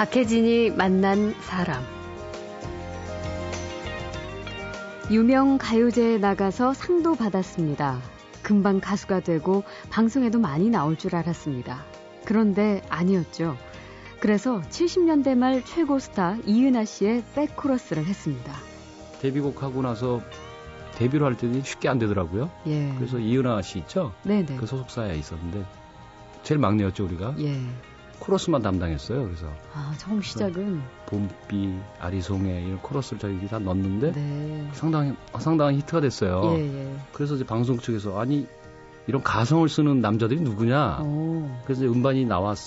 박혜진이 만난 사람. 유명 가요제에 나가서 상도 받았습니다. 금방 가수가 되고 방송에도 많이 나올 줄 알았습니다. 그런데 아니었죠. 그래서 70년대 말 최고 스타 이은하 씨의 백코러스를 했습니다. 데뷔곡 하고 나서 데뷔를 할 때는 쉽게 안 되더라고요. 예. 그래서 이은하 씨 있죠? 네네. 그 소속사에 있었는데 제일 막내였죠 우리가. 예. 코러스만 담당했어요. 그래서 아, 처음 시작은. 봄비, 아리송해 이런 코러스를 저희들이 다 넣었는데 네. 상당히 상당히 히트가 됐어요. 예, 예. 그래서 이제 방송 측에서 아니 이런 가성을 쓰는 남자들이 누구냐. 오, 그래서 이제 음반이 나왔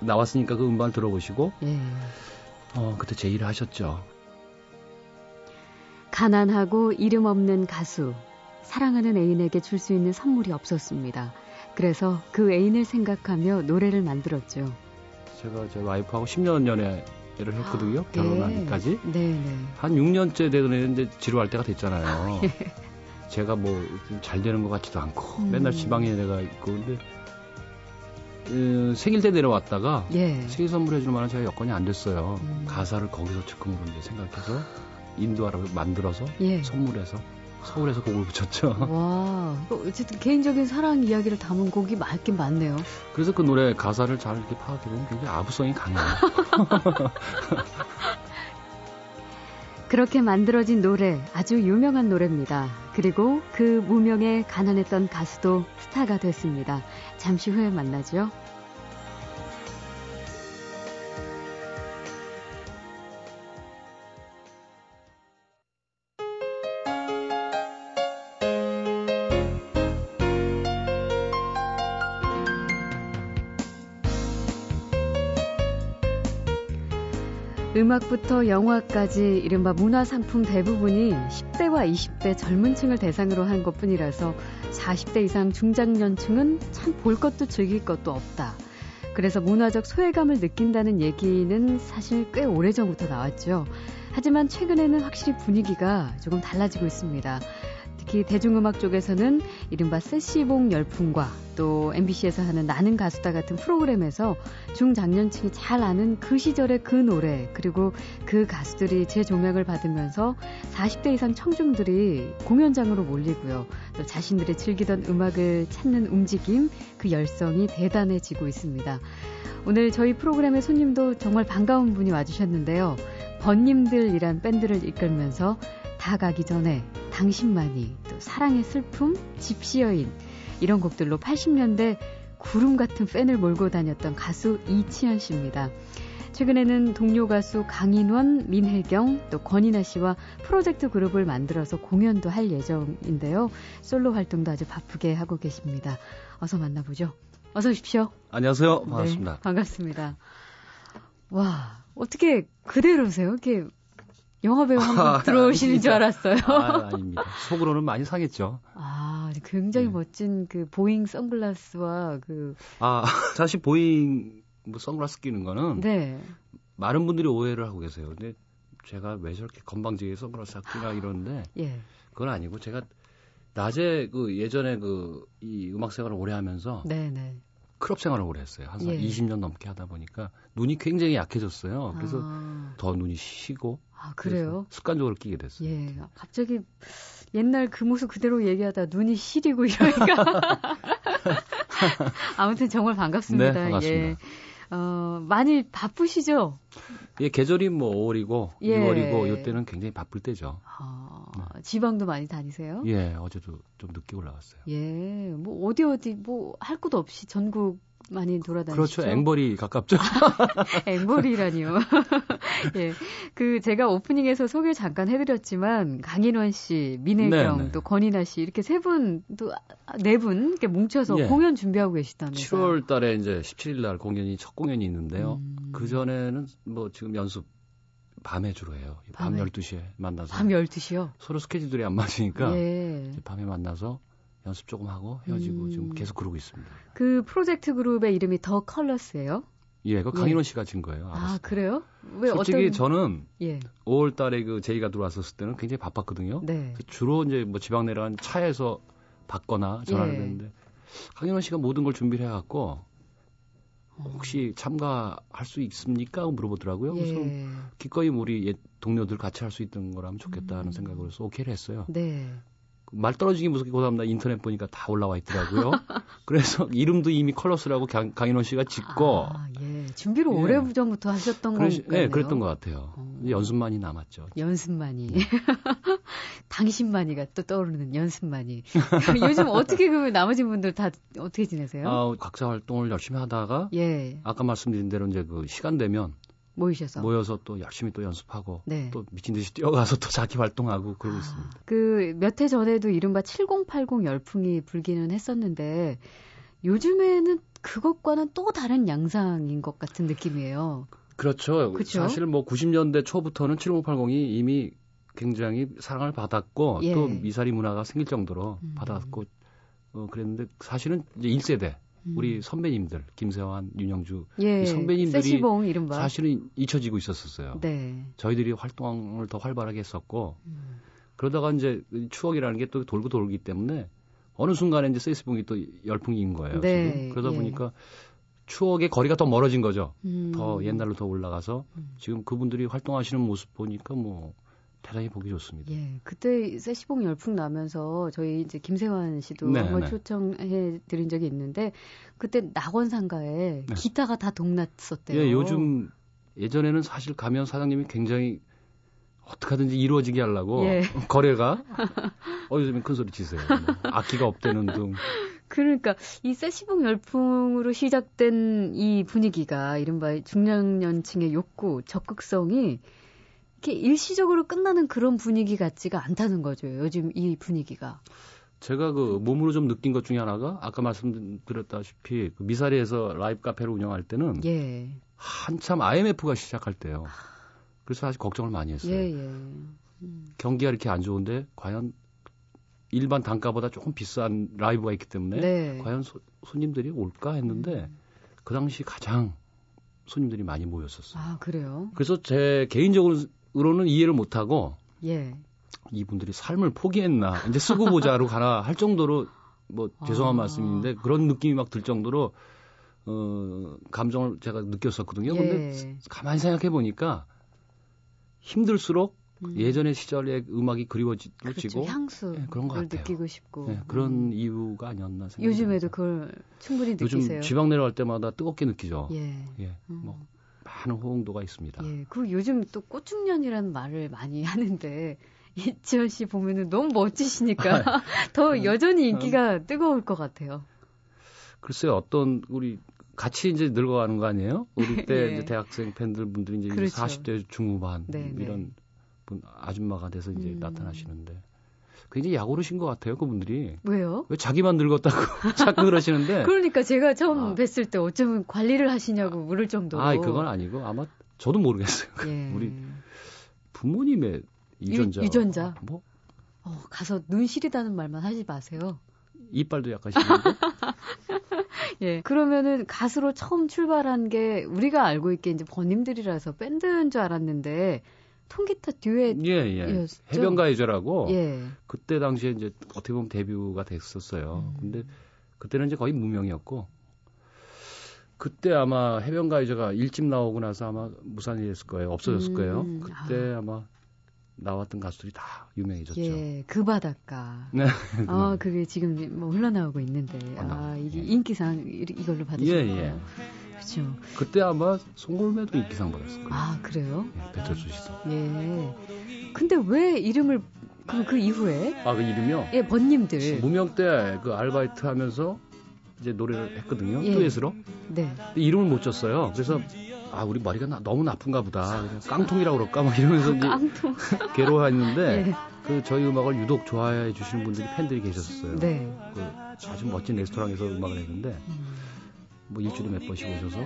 나왔으니까 그 음반 들어보시고 예. 어 그때 제의를 하셨죠. 가난하고 이름 없는 가수. 사랑하는 애인에게 줄 수 있는 선물이 없었습니다. 그래서 그 애인을 생각하며 노래를 만들었죠. 제가 제 와이프하고 10년 연애를 했거든요. 아, 결혼하기까지. 네, 네. 한 6년째 되는데 지루할 때가 됐잖아요. 예. 제가 뭐 잘 되는 것 같지도 않고 음. 맨날 지방에 내가 있고 근데 어, 생일 때 내려왔다가 예. 생일 선물해 줄 만한 제가 여건이 안 됐어요. 음. 가사를 거기서 즉흥으로 이제 생각해서 인도하라고 만들어서 예. 선물해서 서울에서 곡을 붙였죠. 와, 그 어쨌든 개인적인 사랑 이야기를 담은 곡이 많긴 많네요. 그래서 그 노래 가사를 잘 이렇게 파악해보면 굉장히 아부성이 강해요. 그렇게 만들어진 노래, 아주 유명한 노래입니다. 그리고 그 무명에 가난했던 가수도 스타가 됐습니다. 잠시 후에 만나죠. 음악부터 영화까지 이른바 문화상품 대부분이 10대와 20대 젊은 층을 대상으로 한 것 뿐이라서 40대 이상 중장년층은 참 볼 것도 즐길 것도 없다. 그래서 문화적 소외감을 느낀다는 얘기는 사실 꽤 오래전부터 나왔죠. 하지만 최근에는 확실히 분위기가 조금 달라지고 있습니다. 특히 대중음악 쪽에서는 이른바 세시봉 열풍과 또 MBC에서 하는 나는 가수다 같은 프로그램에서 중장년층이 잘 아는 그 시절의 그 노래 그리고 그 가수들이 재조명을 받으면서 40대 이상 청중들이 공연장으로 몰리고요. 또 자신들이 즐기던 음악을 찾는 움직임 그 열성이 대단해지고 있습니다. 오늘 저희 프로그램의 손님도 정말 반가운 분이 와주셨는데요. 번님들이란 밴드를 이끌면서 다 가기 전에 당신만이 또 사랑의 슬픔 집시여인 이런 곡들로 80년대 구름 같은 팬을 몰고 다녔던 가수 이치현 씨입니다. 최근에는 동료 가수 강인원, 민혜경, 또 권인아 씨와 프로젝트 그룹을 만들어서 공연도 할 예정인데요. 솔로 활동도 아주 바쁘게 하고 계십니다. 어서 만나보죠. 어서 오십시오. 안녕하세요. 반갑습니다. 네, 반갑습니다. 와, 어떻게 그대로세요? 이렇게 영화배우 한번 아, 들어오시는 줄 알았어요. 아, 아닙니다. 속으로는 많이 상했죠. 아, 굉장히 네. 멋진 그 보잉 선글라스와 그, 아, 사실 보잉 뭐 선글라스 끼는 거는 네. 많은 분들이 오해를 하고 계세요. 근데 제가 왜 저렇게 건방지게 선글라스 끼나 이러는데 예. 그건 아니고 제가 낮에 그 예전에 그 이 음악 생활을 오래 하면서 네네. 클럽 생활을 오래 했어요. 한 예. 20년 넘게 하다 보니까 눈이 굉장히 약해졌어요. 그래서 아, 더 눈이 쉬고 아, 그래요? 습관적으로 끼게 됐어요. 예. 갑자기 옛날 그 모습 그대로 얘기하다 눈이 시리고 이러니까. 아무튼 정말 반갑습니다. 네, 반갑습니다. 예. 어, 많이 바쁘시죠? 예, 계절이 뭐 5월이고 예. 6월이고 이때는 굉장히 바쁠 때죠. 어, 지방도 많이 다니세요? 예, 어제도 좀 늦게 올라갔어요. 예, 뭐 어디 어디 뭐 할 것도 없이 전국 많이 돌아다니시죠? 그렇죠. 앵벌이 가깝죠. 앵벌이라니요. 예, 그 제가 오프닝에서 소개 잠깐 해드렸지만 강인원 씨, 민혜경, 네, 네. 또 권인아 씨 이렇게 세 분 또 네 분 이렇게 뭉쳐서 예. 공연 준비하고 계시다면서요? 7월 달에 이제 17일 날 공연이 첫 공연이 있는데요. 음. 그 전에는 뭐 지금 연습 밤에 주로 해요. 밤 밤에. 12시에 만나서 밤 12시요? 서로 스케줄들이 안 맞으니까 예. 밤에 만나서 연습 조금 하고 헤어지고 음. 지금 계속 그러고 있습니다. 그 프로젝트 그룹의 이름이 더 컬러스예요? 예, 그 예. 강인원 씨가 진 거예요. 아, 알았어요. 그래요? 왜 솔직히 어떤 저는 예. 5월 달에 그 제의가 들어왔었을 때는 굉장히 바빴거든요. 네. 그래서 주로 이제 뭐 지방 내려간 차에서 받거나 전화를 예. 했는데 강인원 씨가 모든 걸 준비를 해갖고 혹시 참가할 수 있습니까? 물어보더라고요. 그래서 예. 기꺼이 우리 옛 동료들 같이 할 수 있던 거라면 좋겠다는 음. 생각으로 해서 오케이를 했어요. 네. 말 떨어지기 무섭게 그 다음날 인터넷 보니까 다 올라와 있더라고요. 그래서 이름도 이미 컬러스라고 강, 강인원 씨가 짓고 아, 예. 준비를 예. 오래 전부터 하셨던 그러시, 건가요? 네, 그랬던 것 같아요. 어. 연습만이 남았죠. 연습만이. 네. 당신만이가 또 떠오르는 연습만이. 요즘 어떻게 그 나머지 분들 다 어떻게 지내세요? 아, 각자 활동을 열심히 하다가 예. 아까 말씀드린 대로 이제 그 시간 되면 모이셔서. 모여서 또 열심히 또 연습하고 네. 또 미친 듯이 뛰어가서 또 자기 활동하고 그러고 있습니다. 그 몇 해 전에도 이른바 7080 열풍이 불기는 했었는데 요즘에는 그것과는 또 다른 양상인 것 같은 느낌이에요. 그렇죠. 그쵸? 사실 뭐 90년대 초부터는 7080이 이미 굉장히 사랑을 받았고 예. 또 미사리 문화가 생길 정도로 음. 받았고 어 그랬는데 사실은 이제 1세대 음. 우리 선배님들 김세환, 윤영주 예. 이 선배님들이. 사실은 잊혀지고 있었었어요. 네. 저희들이 활동을 더 활발하게 했었고 음. 그러다가 이제 추억이라는 게 또 돌고 돌기 때문에 어느 순간에 이제 세이스봉이 또 열풍인 거예요. 네, 지금. 그러다 예. 보니까 추억의 거리가 더 멀어진 거죠. 음. 더 옛날로 더 올라가서 음. 지금 그분들이 활동하시는 모습 보니까 뭐 대단히 보기 좋습니다. 예, 그때 세시봉 열풍 나면서 저희 이제 김세환 씨도 네, 한번 네. 초청해 드린 적이 있는데 그때 낙원상가에 네. 기타가 다 동났었대요. 예, 요즘 예전에는 사실 가면 사장님이 굉장히 어떻게 하든지 이루어지게 하려고 예. 거래가 어 요즘엔 큰 소리 치세요. 뭐 악기가 없대는 둥. 그러니까 이 세시봉 열풍으로 시작된 이 분위기가 이른바 중장년층의 욕구, 적극성이 이렇게 일시적으로 끝나는 그런 분위기 같지가 않다는 거죠. 요즘 이 분위기가. 제가 그 몸으로 좀 느낀 것 중에 하나가 아까 말씀드렸다시피 그 미사리에서 라이브 카페를 운영할 때는 예. 한참 IMF가 시작할 때요. 그래서 사실 걱정을 많이 했어요. 예, 예. 음, 경기가 이렇게 안 좋은데 과연 일반 단가보다 조금 비싼 라이브가 있기 때문에 네. 과연 소, 손님들이 올까 했는데 음. 그 당시 가장 손님들이 많이 모였었어요. 아, 그래요? 그래서 제 개인적 으로는 이해를 못하고 예. 이분들이 삶을 포기했나 이제 쓰고 보자로 가나 할 정도로 뭐 죄송한 아. 말씀인데 그런 느낌이 막 들 정도로 어 감정을 제가 느꼈었거든요. 근데 예. 가만히 생각해 보니까 힘들수록 음. 예전의 시절의 음악이 그리워지고 그렇죠. 향수를 예, 그런 것 같아요. 느끼고 싶고. 네, 그런 음. 이유가 아니었나 생각합니다. 요즘에도 그걸 충분히 요즘 느끼세요. 지방 내려갈 때마다 뜨겁게 느끼죠. 예. 예, 음. 뭐 많은 호응도가 있습니다. 예. 그 요즘 또 꽃중년이라는 말을 많이 하는데 이지현 씨 보면은 너무 멋지시니까 더 여전히 인기가 뜨거울 것 같아요. 글쎄요, 어떤 우리 같이 이제 늙어가는 거 아니에요? 우리 때 예. 이제 대학생 팬들 분들이 이제 그렇죠. 40대 중후반 네, 네. 이런 분 아줌마가 돼서 이제 음. 나타나시는데 굉장히 약오르신 것 같아요, 그분들이. 왜요? 왜 자기만 늙었다고 자꾸 그러시는데. 그러니까 제가 처음 아. 뵀을 때 어쩌면 관리를 하시냐고 물을 정도로. 아, 그건 아니고 아마 저도 모르겠어요. 예. 우리 부모님의 유전자. 유 전자. 뭐 어, 가서 눈 시리다는 말만 하지 마세요. 이빨도 약간 시리고. 예. 그러면은 가수로 처음 출발한 게 우리가 알고 있게 이제 번님들이라서 밴드인 줄 알았는데 통기타 듀엣 예, 예. 였죠? 해변가이저라고 예. 그때 당시에 이제 어떻게 보면 데뷔가 됐었어요. 음. 근데 그때는 이제 거의 무명이었고 그때 아마 해변가이저가 일집 나오고 나서 아마 무산이 됐을 거예요. 없어졌을 음, 거예요. 그때 아마 나왔던 가수들이 다 유명해졌죠. 예. 그 바닷가. 네. 아, 그게 지금 뭐 흘러나오고 있는데. 아, 이게 예. 인기상 이- 이걸로 받으신 예. 예. 그렇죠. 그때 아마 송골매도 인기상 받았을 거예요. 아, 그래요? 예, 배철수 씨도. 예. 근데 왜 이름을 그럼 그 이후에 아, 그 이름이요? 예, 번님들. 무명 때 그 아르바이트 하면서 이제 노래를 했거든요. 예. 듀엣으로. 네. 이름을 못 줬어요. 그래서 아 우리 머리가 나- 너무 나쁜가 보다. 깡통이라고 그럴까 막 이러면서 이제 깡통. 괴로워했는데 예. 그 저희 음악을 유독 좋아해 주시는 분들이 팬들이 계셨어요. 네. 그 아주 멋진 레스토랑에서 음악을 했는데 음. 뭐 일주일에 몇 번씩 오셔서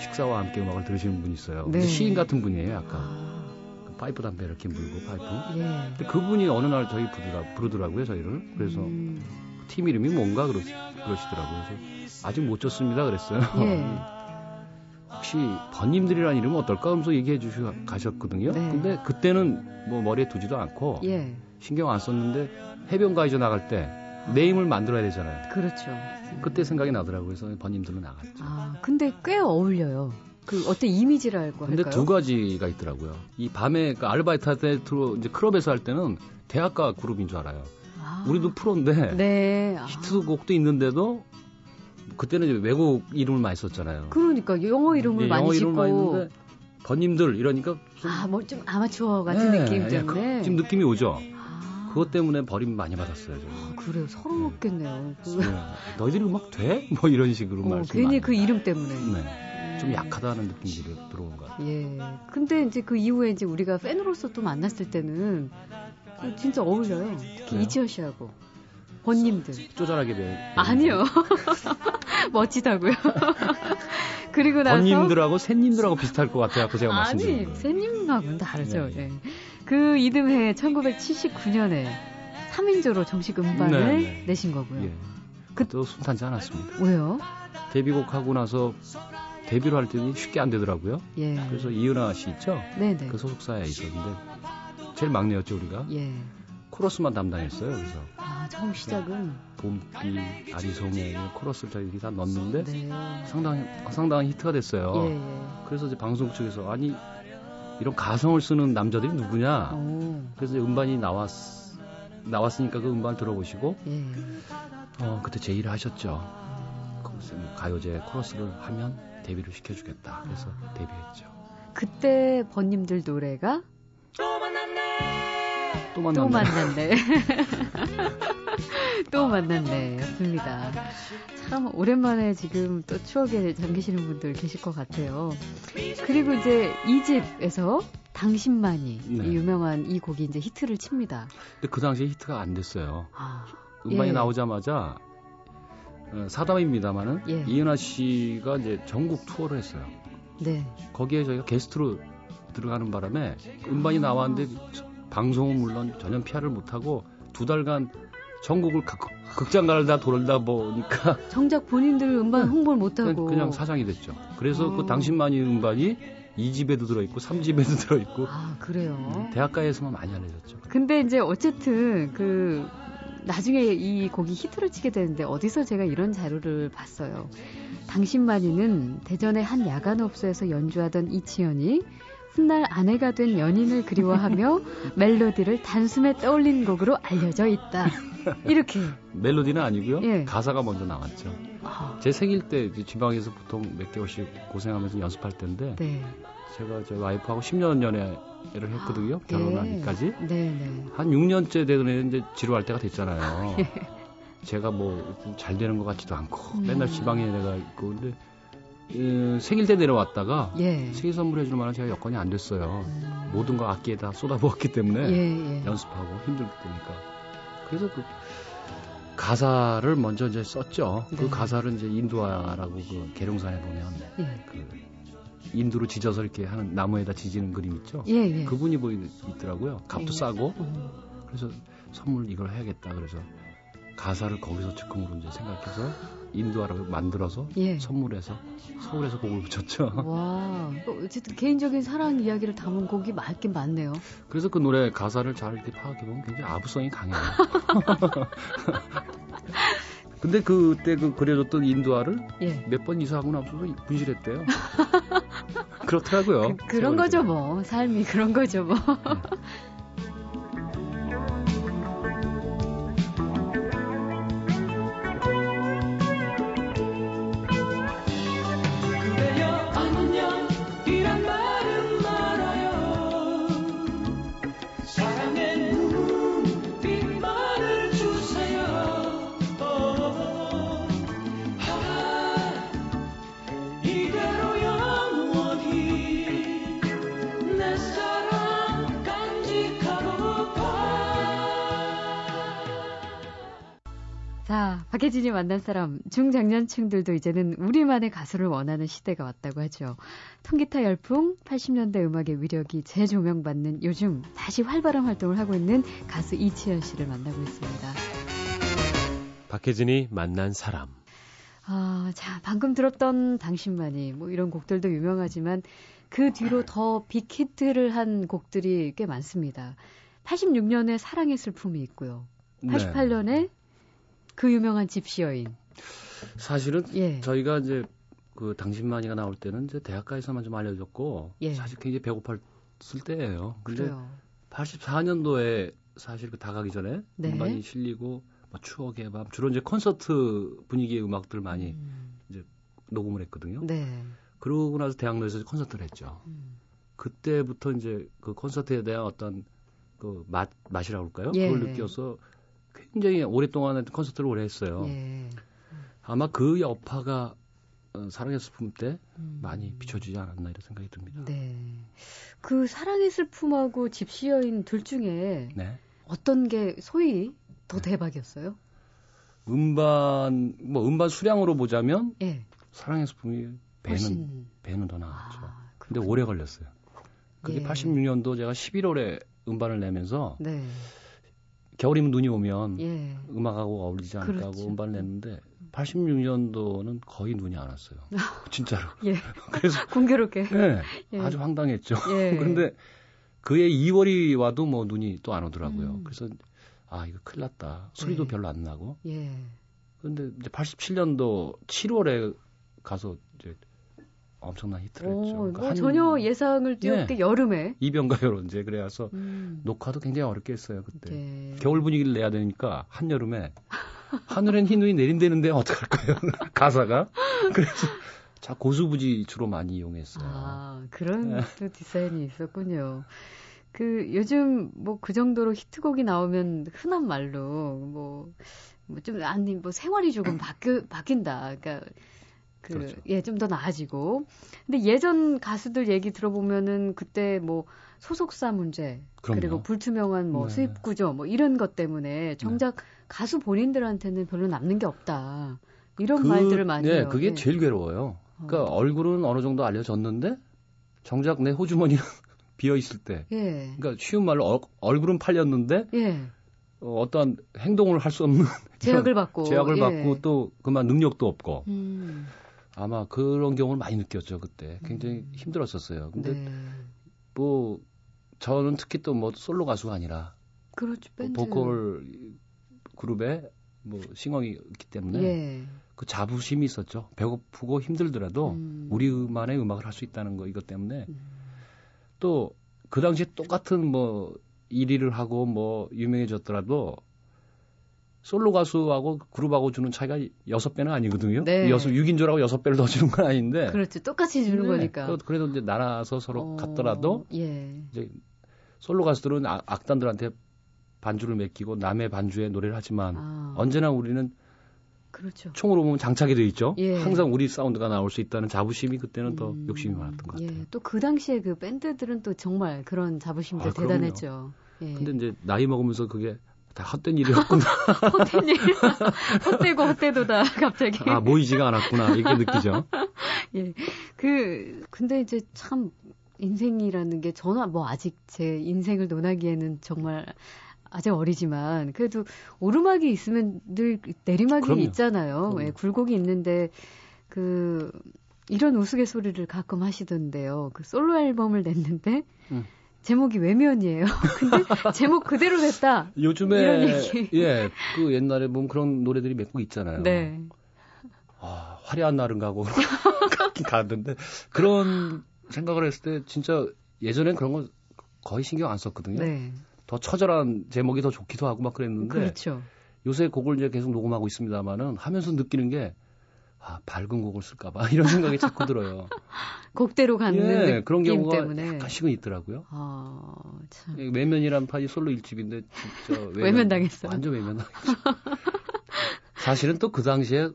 식사와 함께 음악을 들으시는 분이 있어요. 네. 시인 같은 분이에요, 약간. 아, 그 파이프 담배 이렇게 물고 파이프. 예. 근데 그분이 어느 날 저희 부르라, 부르더라고요, 저희를. 그래서 음. 팀 이름이 뭔가 그러, 그러시더라고요. 그래서 아직 못 줬습니다 그랬어요. 예. 혹시 번님들이라는 이름은 어떨까 하면서 얘기해 주시고 가셨거든요. 네. 근데 그때는 뭐 머리에 두지도 않고 예. 신경 안 썼는데 해변 가이저 나갈 때 네임을 만들어야 되잖아요. 그렇죠. 그때 생각이 나더라고요. 그래서 번님들로 나갔죠. 아, 근데 꽤 어울려요. 그 어떤 이미지랄고 근데 할까요? 두 가지가 있더라고요. 이 밤에 그 아르바이트 할 때 들어 이제 클럽에서 할 때는 대학가 그룹인 줄 알아요. 아, 우리도 프로인데 네. 아, 히트곡도 있는데도 그때는 이제 외국 이름을 많이 썼잖아요. 그러니까 영어 이름을 예, 많이 영어 짓고 이름을 많이 번님들 이러니까 좀 아, 뭐 좀 아마추어 같은 네, 느낌 예, 때문에. 그- 지금 느낌이 오죠. 아, 그것 때문에 버림 많이 받았어요. 저는. 아, 그래요. 서러웠겠네요. 그, 네. 너희들이 음악 돼? 뭐 이런 식으로 어, 말씀 괜히 많이 그 이름 때문에. 네. 좀 음. 약하다는 느낌이 들- 들어온 것 같아요. 예. 근데 이제 그 이후에 이제 우리가 팬으로서 또 만났을 때는 어, 진짜 어울려요. 특히 그래요? 이치현 씨하고 번님들. 쪼잔하게 배. 아니요. 멋지다고요. 그리고 나서 번님들하고 샌님들하고 비슷할 것 같아요. 그 제가 말씀드린 아니 거. 샌님하고는 다르죠. 네. 예. 그 이듬해 1979년에 3인조로 정식 음반을 네, 네. 내신 거고요. 예. 그것도 순탄치 않았습니다. 왜요? 데뷔곡 하고 나서 데뷔를 할 때는 쉽게 안 되더라고요. 예. 그래서 이은하 씨 있죠? 네네. 그 소속사에 있었는데 제일 막내였죠 우리가. 예. 코러스만 담당했어요. 그래서 아 처음 시작은 봄비, 아리송해 코러스를 저희들이 다 넣었는데 네. 상당히 상당한 히트가 됐어요. 예. 예. 그래서 이제 방송 측에서 아니 이런 가성을 쓰는 남자들이 누구냐? 오. 그래서 음반이 나왔 나왔으니까 그 음반 들어보시고 예. 어 그때 제의를 하셨죠. 그래서 뭐 가요제 코러스를 하면 데뷔를 시켜주겠다. 그래서 데뷔했죠. 그때 번님들 노래가 또 만났네. 또 만났네. 또 만났네. 였습니다. 참 오랜만에 지금 또 추억에 잠기시는 분들 계실 것 같아요. 그리고 이제 이 집에서 당신만이 네. 이 유명한 이 곡이 이제 히트를 칩니다. 근데 그 당시에 히트가 안 됐어요. 아, 음반이 예. 나오자마자 어, 사담입니다만은 예. 이은하 씨가 이제 전국 투어를 했어요. 네. 거기에 저희가 게스트로 들어가는 바람에 음반이 나왔는데 방송은 물론 전혀 피아를 못하고 두 달간 전국을 각- 극장가를 다 돌다 보니까 정작 본인들 음반 홍보를 못하고 그냥, 사장이 됐죠. 그래서 어. 그 당신만이 음반이 2집에도 들어있고 3집에도 들어있고 아 그래요. 대학가에서만 많이 알려졌죠. 근데 이제 어쨌든 그 나중에 이 곡이 히트를 치게 되는데 어디서 제가 이런 자료를 봤어요. 당신만이는 대전의 한 야간업소에서 연주하던 이치현이 훗날 아내가 된 연인을 그리워하며 멜로디를 단숨에 떠올린 곡으로 알려져 있다. 이렇게. 멜로디는 아니고요. 예. 가사가 먼저 나왔죠. 아, 제 생일 때 지방에서 보통 몇 개월씩 고생하면서 연습할 텐데 네. 제가 제 와이프하고 10년 연애를 했거든요. 결혼하기까지. 네, 네. 한 6년째 되던 애 이제 지루할 때가 됐잖아요. 예. 제가 뭐 잘 되는 것 같지도 않고 음. 맨날 지방에 내가 있고 근데 어, 생일 때 내려왔다가 예. 생일 선물해 줄 만한 제가 여건이 안 됐어요. 음. 모든 거 악기에다 쏟아부었기 때문에 예, 예. 연습하고 힘들 때니까 그래서 그 가사를 먼저 이제 썼죠. 네. 그 가사를 이제 인두화라고 그 계룡산에 보면 예. 그 인두로 지져서 이렇게 하는 나무에다 지지는 그림 있죠. 예, 예. 그분이 보이 있더라고요. 값도 예. 싸고 음. 그래서 선물 이걸 해야겠다. 그래서 가사를 거기서 즉흥으로 이제 생각해서 인두화를 만들어서 예. 선물해서 서울에서 곡을 붙였죠. 와, 어쨌든 개인적인 사랑 이야기를 담은 곡이 맞긴 맞네요. 그래서 그 노래 가사를 잘 이렇게 파악해 보면 굉장히 아부성이 강해요. 근데 그때 그 그려줬던 인두화를 예. 몇번 이사하고 나서 분실했대요. 그렇더라고요. 그런 거죠. 뭐. 삶이 그런 거죠, 뭐. 그 자, 박혜진이 만난 사람, 중장년층들도 이제는 우리만의 가수를 원하는 시대가 왔다고 하죠. 통기타 열풍, 80년대 음악의 위력이 재조명받는 요즘 다시 활발한 활동을 하고 있는 가수 이치현 씨를 만나고 있습니다. 박혜진이 만난 사람. 아, 자, 방금 들었던 당신만이 뭐 이런 곡들도 유명하지만 그 뒤로 더 빅히트를 한 곡들이 꽤 많습니다. 86년에 사랑의 슬픔이 있고요. 네. 88년에 그 유명한 집시 여인. 사실은 예. 저희가 이제 그 당신만이가 나올 때는 이제 대학가에서만 좀 알려졌고 예. 사실 굉장히 배고팠을 때예요. 근데 그래요. 84년도에 사실 그 다가기 전에 네. 음반이 실리고 뭐 추억의 밤 주로 이제 콘서트 분위기의 음악들 많이 음, 녹음을 했거든요. 네. 그러고 나서 대학로에서 콘서트를 했죠. 음. 그때부터 이제 그 콘서트에 대한 어떤 그 맛, 맛이라고 할까요? 예. 그걸 느껴서 굉장히 오랫동안 콘서트를 오래 했어요. 예. 아마 그 여파가 어, 사랑의 슬픔 때 음. 많이 비춰지지 않았나 이런 생각이 듭니다. 네. 그 사랑의 슬픔하고 집시 여인 둘 중에 네. 어떤 게 소위 더 네. 대박이었어요? 음반 뭐 음반 수량으로 보자면 예. 사랑의 슬픔이 배는 훨씬. 배는 더 나왔죠. 아, 근데. 오래 걸렸어요. 그게 예. 86년도 제가 11월에 음반을 내면서 네. 겨울이면 눈이 오면 예. 음악하고 어울리지 않을까 그렇죠. 하고 음반을 냈는데 86년도는 거의 눈이 안 왔어요. 진짜로. 예. 그래서 공교롭게. 네, 예. 아주 황당했죠. 예. 그런데 그해 2월이 와도 뭐 눈이 또 안 오더라고요. 음. 그래서 아 이거 큰일 났다. 소리도 네. 별로 안 나고. 예. 그런데 이제 87년도 7월에 가서 이제 엄청난 히트를 했죠. 오, 그러니까 뭐한 전혀 예상을 뛰었게 여름에. 이변가요로 이제 그래서 음. 녹화도 굉장히 어렵게 했어요 그때. 네. 겨울 분위기를 내야 되니까 한 여름에 하늘엔 흰 눈이 내린다는데 어떡할 거예요 가사가 그래서 자 고수부지 주로 많이 이용했어요. 아, 그런 네. 또 디자인이 있었군요. 그 요즘 뭐 그 정도로 히트곡이 나오면 흔한 말로 뭐뭐좀 아니 뭐 생활이 조금 바뀌 바뀐다. 그러니까 그 그렇죠. 예, 좀 더 나아지고. 근데 예전 가수들 얘기 들어보면은 그때 뭐 소속사 문제 그럼요. 그리고 불투명한 뭐 네. 수입 구조 뭐 이런 것 때문에 정작 가수 본인들한테는 별로 남는 게 없다. 이런 그, 말들을 많이 네, 해요. 그게 예. 제일 괴로워요. 그러니까 어. 얼굴은 어느 정도 알려졌는데 정작 내 호주머니는 비어 있을 때. 예. 그러니까 쉬운 말로 얼, 얼굴은 팔렸는데 예. 어, 어떠한 행동을 할 수 없는 제약을 받고 제약을 예. 받고 또 그만 능력도 없고 음, 아마 그런 경우를 많이 느꼈죠 그때 굉장히 음. 힘들었었어요. 근데 네. 뭐 저는 특히 또 뭐 솔로 가수가 아니라 그렇죠 밴드 보컬 그룹에 뭐 싱어이 있기 때문에 예. 그 자부심이 있었죠. 배고프고 힘들더라도 음. 우리만의 음악을 할 수 있다는 거 이것 때문에 음. 또그 당시에 똑같은 뭐 1위를 하고 뭐 유명해졌더라도 솔로 가수하고 그룹하고 주는 차이가 여섯 배는 아니거든요. 네. 여섯 6인조라고 여섯 배를 더 주는 건 아닌데. 그렇죠 똑같이 주는 네. 거니까 그- 그래도 이제 나눠서 서로 어, 갔더라도 예. 이제 솔로 가수들은 악- 악단들한테 반주를 맡기고 남의 반주에 노래를 하지만 아, 언제나 우리는 그렇죠 총으로 보면 장착이 돼 있죠. 예. 항상 우리 사운드가 나올 수 있다는 자부심이 그때는 더 음, 욕심이 많았던 것 같아요. 예. 또그 당시에 그 밴드들은 또 정말 그런 자부심들 아, 그럼요. 대단했죠 예. 근데 이제 나이 먹으면서 그게 다 헛된 일이었구나. 헛된 일 헛되고 헛되도다 갑자기 아, 모이지가 않았구나. 이렇게 느끼죠. 예. 그, 근데 이제 참, 인생이라는 게 저는 뭐 아직 제 인생을 논하기에는 정말 아직 어리지만 그래도 오르막이 있으면 늘 내리막이 그럼요. 있잖아요. 그럼요. 예, 굴곡이 있는데 그 이런 우스갯소리를 가끔 하시던데요. 그 솔로 앨범을 냈는데 음. 제목이 외면이에요. 근데 제목 그대로 냈다. 요즘에. 예, 그 옛날에 보면 그런 노래들이 몇 곡 있잖아요. 네. 아, 화려한 날은 가고 가긴 가는데 그런 생각을 했을 때 진짜 예전엔 그런 거 거의 신경 안 썼거든요. 네. 더 처절한 제목이 더 좋기도 하고 막 그랬는데 그렇죠. 요새 곡을 이제 계속 녹음하고 있습니다만은 하면서 느끼는 게 아, 밝은 곡을 쓸까봐 이런 생각이 자꾸 들어요. 곡대로 가는 예, 그런 경우가 때문에. 약간씩은 있더라고요. 아, 참. 예, 외면이란 판이 솔로 일집인데 진짜 외면, 외면 당했어요. 완전 외면 당했죠. 사실은 또 그 당시에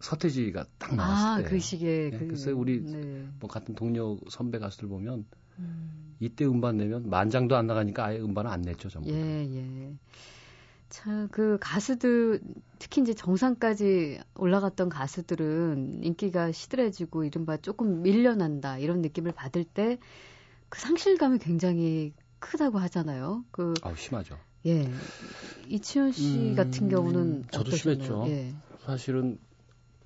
서태지가 딱 나왔을 아, 때. 그 시기에. 예, 그, 글쎄 우리 네. 뭐 같은 동료 선배 가수들 보면 음, 이때 음반 내면 만장도 안 나가니까 아예 음반을 안 냈죠 전부. 다. 예, 예. 참, 그 가수들, 특히 이제 정상까지 올라갔던 가수들은 인기가 시들해지고 이른바 조금 밀려난다, 이런 느낌을 받을 때 그 상실감이 굉장히 크다고 하잖아요. 그, 아우 심하죠. 예. 이치현 씨 음, 같은 경우는 저도 어떠셨나요? 심했죠. 예. 사실은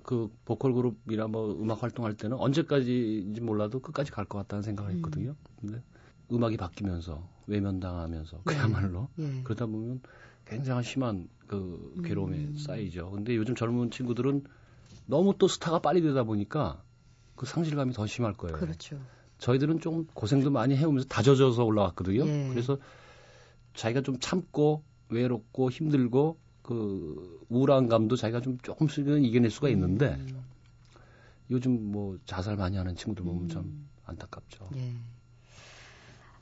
그 보컬 그룹이나 뭐 음악 활동할 때는 언제까지인지 몰라도 끝까지 갈 것 같다는 생각을 음. 했거든요. 근데 음악이 바뀌면서 외면당하면서 네. 그야말로 예. 그러다 보면 굉장히 심한 그 괴로움에 음. 쌓이죠. 근데 요즘 젊은 친구들은 너무 또 스타가 빨리 되다 보니까 그 상실감이 더 심할 거예요. 그렇죠. 저희들은 좀 고생도 많이 해오면서 다져져서 올라왔거든요. 예. 그래서 자기가 좀 참고 외롭고 힘들고 그 우울한 감도 자기가 좀 조금씩은 이겨낼 수가 있는데 음. 요즘 뭐 자살 많이 하는 친구들 보면 참 음. 안타깝죠. 예.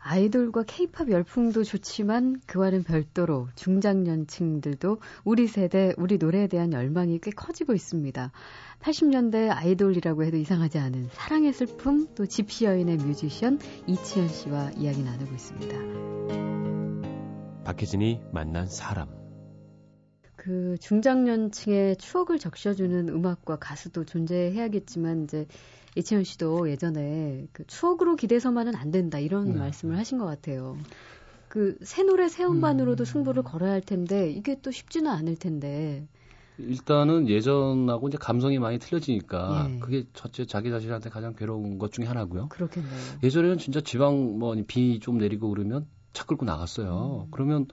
아이돌과 케이팝 열풍도 좋지만 그와는 별도로 중장년층들도 우리 세대, 우리 노래에 대한 열망이 꽤 커지고 있습니다. 80년대 아이돌이라고 해도 이상하지 않은 사랑의 슬픔, 또 집시 여인의 뮤지션 이치현 씨와 이야기 나누고 있습니다. 박혜진이 만난 사람. 그 중장년층의 추억을 적셔주는 음악과 가수도 존재해야겠지만 이제 이치현 씨도 예전에 그 추억으로 기대서만은 안 된다 이런 네. 말씀을 하신 것 같아요. 그 새 노래 새 음반으로도 음. 승부를 걸어야 할 텐데 이게 또 쉽지는 않을 텐데. 일단은 예전하고 이제 감성이 많이 틀려지니까 예. 그게 첫째 자기 자신한테 가장 괴로운 것 중에 하나고요. 그렇겠네요. 예전에는 진짜 지방 뭐 비 좀 내리고 그러면 차 끌고 나갔어요. 음. 그러면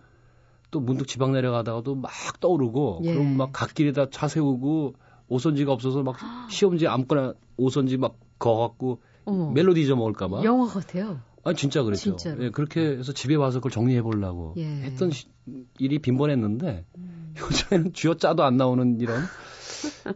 또 문득 지방 내려가다가도 막 떠오르고 예. 그럼 막 갓길에다 차 세우고 오선지가 없어서 막 시험지 아무거나 오선지 막 거갖고 멜로디 잊어먹을까봐. 영화 같아요. 아니 진짜 그랬죠. 진짜로. 예, 그렇게 해서 집에 와서 그걸 정리해 보려고 예. 했던 시- 일이 빈번했는데 음. 요즘에는 쥐어짜도 안 나오는 이런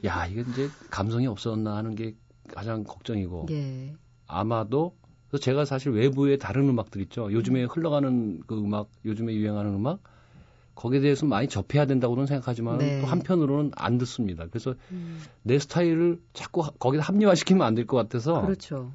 야 이게 이제 감성이 없었나 하는 게 가장 걱정이고 예. 아마도 그래서 제가 사실 외부의 다른 음악들 있죠. 요즘에 흘러가는 그 음악, 요즘에 유행하는 음악 거기에 대해서 많이 접해야 된다고는 생각하지만 네. 또 한편으로는 안 듣습니다. 그래서 음, 내 스타일을 자꾸 하- 거기다 합리화시키면 안 될 것 같아서 그렇죠.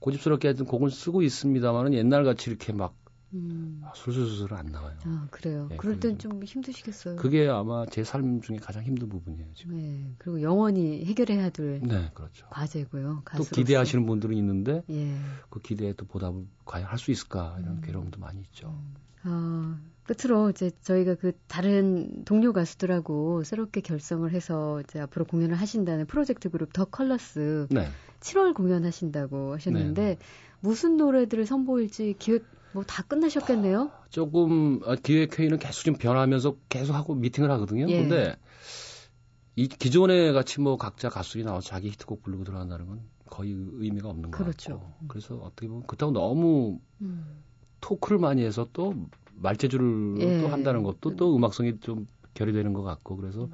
고집스럽게 하여튼 곡을 쓰고 있습니다만은 옛날 같이 이렇게 막 음. 술술술 안 나와요. 아 그래요. 예, 그럴 땐 그래서- 좀 힘드시겠어요. 그게 아마 제 삶 중에 가장 힘든 부분이에요. 지금. 네. 그리고 영원히 해결해야 될 네, 그렇죠. 과제고요. 또 가수로서. 기대하시는 분들은 있는데 예. 그 기대에 또 보답을 과연 할 수 있을까 이런 음. 괴로움도 많이 있죠. 아, 끝으로 이제 저희가 그 다른 동료 가수들하고 새롭게 결성을 해서 이제 앞으로 공연을 하신다는 프로젝트 그룹 더 컬러스 네. 7월 공연하신다고 하셨는데 네. 무슨 노래들을 선보일지 기획 뭐 다 끝나셨겠네요. 조금 아, 기획회의는 계속 좀 변하면서 계속 하고 미팅을 하거든요. 예. 근데 이 기존에 같이 뭐 각자 가수들이 나와서 자기 히트곡 부르고 들어간다는 건 거의 의미가 없는 것 그렇죠. 같고 그래서 어떻게 보면 그렇다고 너무 음. 토크를 많이 해서 또 말재주를 예. 또 한다는 것도 또 음악성이 좀 결여되는 것 같고 그래서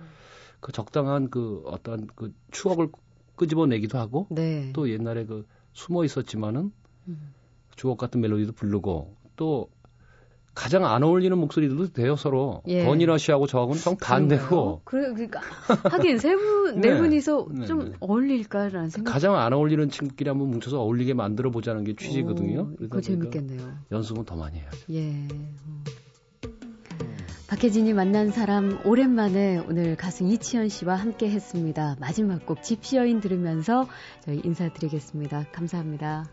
그 적당한 그 어떤 그 추억을 끄집어내기도 하고 네. 또 옛날에 그 숨어 있었지만은 음. 주옥 같은 멜로디도 부르고 또 가장 안 어울리는 목소리들도 돼요 서로 예. 건이라 씨하고 저하고는 정 반대고 그래 그러니까 하긴 세분 네 네. 분이서 네, 좀 네. 어울릴까라는 생각. 가장 안 어울리는 친구끼리 한번 뭉쳐서 어울리게 만들어 보자는 게 취지거든요. 오, 그거 재밌겠네요. 연습은 더 많이 해야죠. 예. 어. 박혜진이 만난 사람 오랜만에 오늘 가수 이치현 씨와 함께 했습니다. 마지막 곡 집시 여인 들으면서 저희 인사드리겠습니다. 감사합니다.